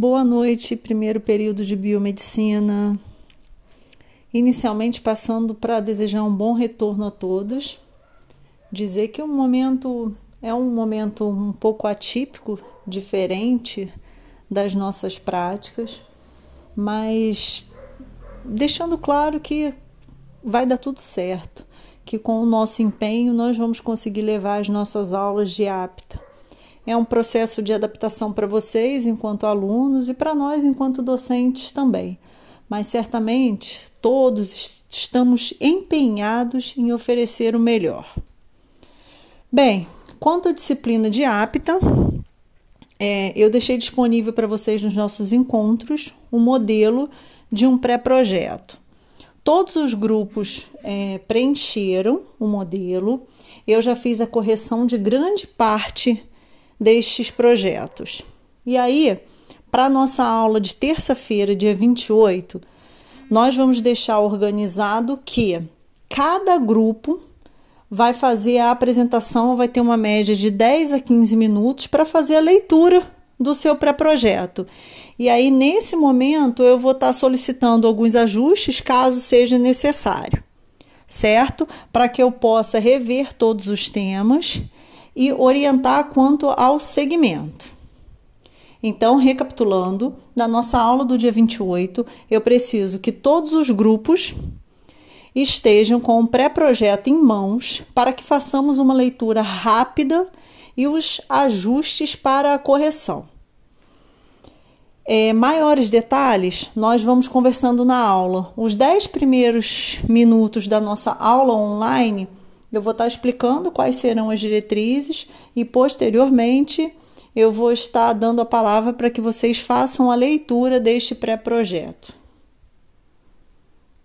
Boa noite, primeiro período de biomedicina. Inicialmente passando para desejar um bom retorno a todos, dizer que o momento é um momento um pouco atípico, diferente das nossas práticas, mas deixando claro que vai dar tudo certo, que com o nosso empenho nós vamos conseguir levar as nossas aulas de apta é um processo de adaptação para vocês enquanto alunos e para nós enquanto docentes também. Mas certamente todos estamos empenhados em oferecer o melhor. Bem, quanto à disciplina de apta, é, eu deixei disponível para vocês nos nossos encontros um modelo de um pré-projeto. Todos os grupos é, preencheram o modelo. Eu já fiz a correção de grande parte destes projetos. E aí, para a nossa aula de terça-feira, dia 28, nós vamos deixar organizado que cada grupo vai fazer a apresentação, vai ter uma média de 10 a 15 minutos para fazer a leitura do seu pré-projeto. E aí, nesse momento, eu vou estar tá solicitando alguns ajustes caso seja necessário, certo? Para que eu possa rever todos os temas e orientar quanto ao segmento. Então, recapitulando, na nossa aula do dia 28, eu preciso que todos os grupos estejam com o pré-projeto em mãos para que façamos uma leitura rápida e os ajustes para a correção. É, maiores detalhes nós vamos conversando na aula. Os 10 primeiros minutos da nossa aula online eu vou estar explicando quais serão as diretrizes e posteriormente eu vou estar dando a palavra para que vocês façam a leitura deste pré-projeto.